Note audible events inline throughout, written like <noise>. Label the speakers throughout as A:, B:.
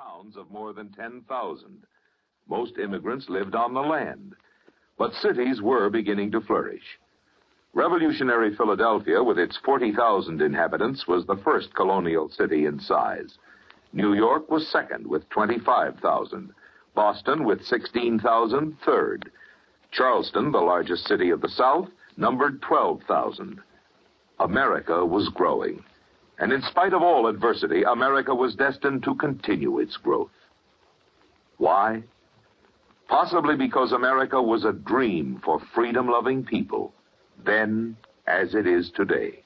A: towns of more than 10,000. Most immigrants lived on the land. But cities were beginning to flourish. Revolutionary Philadelphia, with its 40,000 inhabitants, was the first colonial city in size. New York was second with 25,000. Boston, with 16,000, third. Charleston, the largest city of the South, numbered 12,000. America was growing. And in spite of all adversity, America was destined to continue its growth. Why? Possibly because America was a dream for freedom loving people, then as it is today.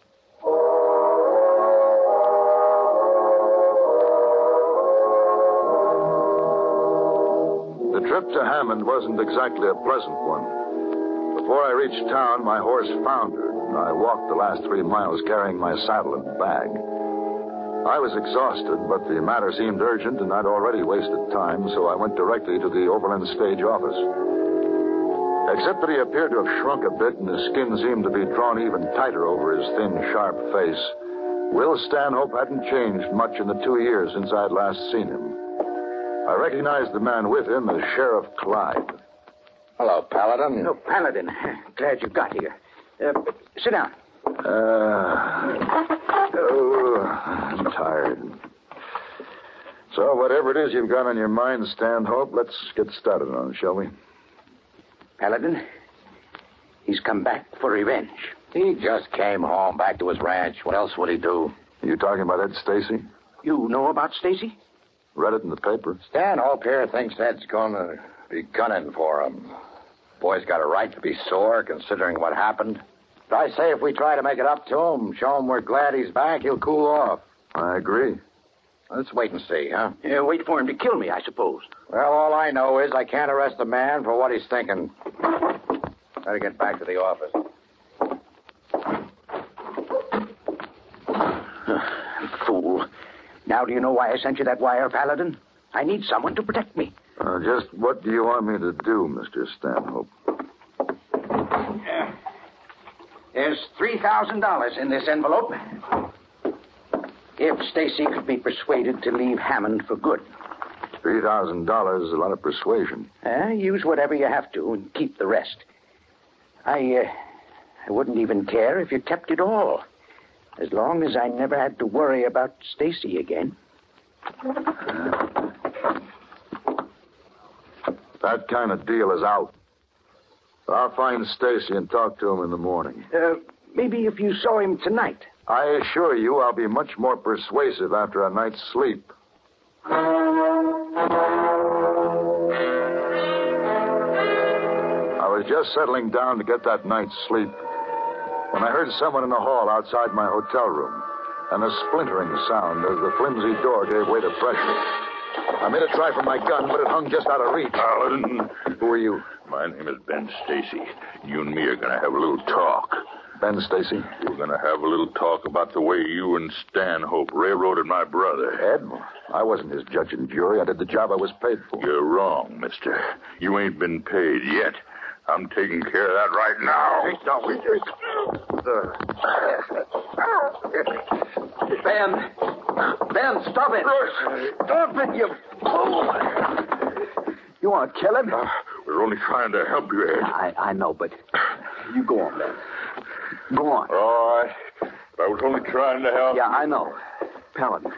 B: The trip to Hammond wasn't exactly a pleasant one. Before I reached town, my horse foundered, I walked the last three miles carrying my saddle and bag. I was exhausted, but the matter seemed urgent, and I'd already wasted time, so I went directly to the Overland stage office. Except that he appeared to have shrunk a bit and his skin seemed to be drawn even tighter over his thin, sharp face, Will Stanhope hadn't changed much in the two years since I'd last seen him. I recognized the man with him as Sheriff Clyde.
C: Hello, Paladin.
D: No, Paladin. <laughs> Glad you got here. Uh, sit down.
B: Uh, oh, I'm tired. So, whatever it is you've got on your mind, Stanhope, let's get started on it, shall we?
D: Paladin, he's come back for revenge.
C: He just came home back to his ranch. What else would he do?
B: Are you talking about Ed Stacy?
D: You know about Stacy?
B: Read it in the paper.
C: Stanhope here thinks Ed's going to be gunning for him. Boy's got a right to be sore, considering what happened. But I say if we try to make it up to him, show him we're glad he's back, he'll cool off.
B: I agree.
C: Let's wait and see, huh?
D: Yeah, wait for him to kill me, I suppose.
C: Well, all I know is I can't arrest the man for what he's thinking. Better get back to the office. <sighs>
D: Fool. Now do you know why I sent you that wire, Paladin? I need someone to protect me.
B: Uh, just what do you want me to do, Mr. Stanhope?
D: There's $3,000 in this envelope. If Stacy could be persuaded to leave Hammond for good.
B: $3,000 is a lot of persuasion.
D: Uh, use whatever you have to and keep the rest. I, uh, I wouldn't even care if you kept it all. As long as I never had to worry about Stacy again.
B: That kind of deal is out. I'll find Stacy and talk to him in the morning.
D: Uh, maybe if you saw him tonight.
B: I assure you I'll be much more persuasive after a night's sleep. I was just settling down to get that night's sleep when I heard someone in the hall outside my hotel room and a splintering sound as the flimsy door gave way to pressure. I made a try for my gun, but it hung just out of reach.
E: Paladin,
B: Who are you?
E: my name is Ben Stacy. You and me are going to have a little talk.
B: Ben Stacy.
E: We're going to have a little talk about the way you and Stanhope railroaded my brother.
B: Ed? I wasn't his judge and jury. I did the job I was paid for.
E: You're wrong, mister. You ain't been paid yet. I'm taking care of that right now.
D: Ben! Ben, stop it! Stop it, you fool! You want to kill him?
E: Uh, we're only trying to help you, Ed.
D: I, I know, but you go on, Ben. Go on.
E: All right. I was only trying to help.
D: Yeah, I know. Paladin.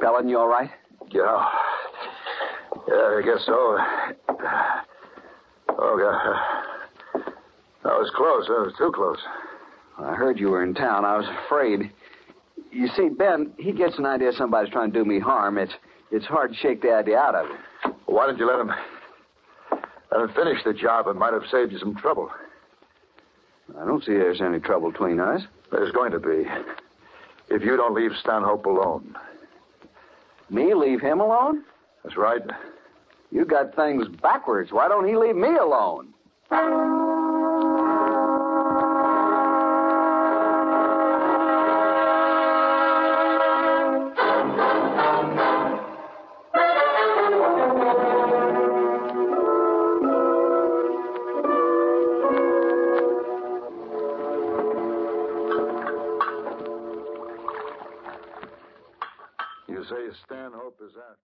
D: Paladin, you all right?
B: Yeah. Yeah, I guess so. Oh, yeah. That was close. That was too close.
F: I heard you were in town. I was afraid. You see, Ben, he gets an idea somebody's trying to do me harm. It's it's hard to shake the idea out of him.
B: Why didn't you let him let him finish the job? It might have saved you some trouble.
F: I don't see there's any trouble between us.
B: There's going to be. If you don't leave Stanhope alone.
F: Me leave him alone?
B: That's right.
F: You got things backwards. Why don't he leave me alone? Stanhope is out.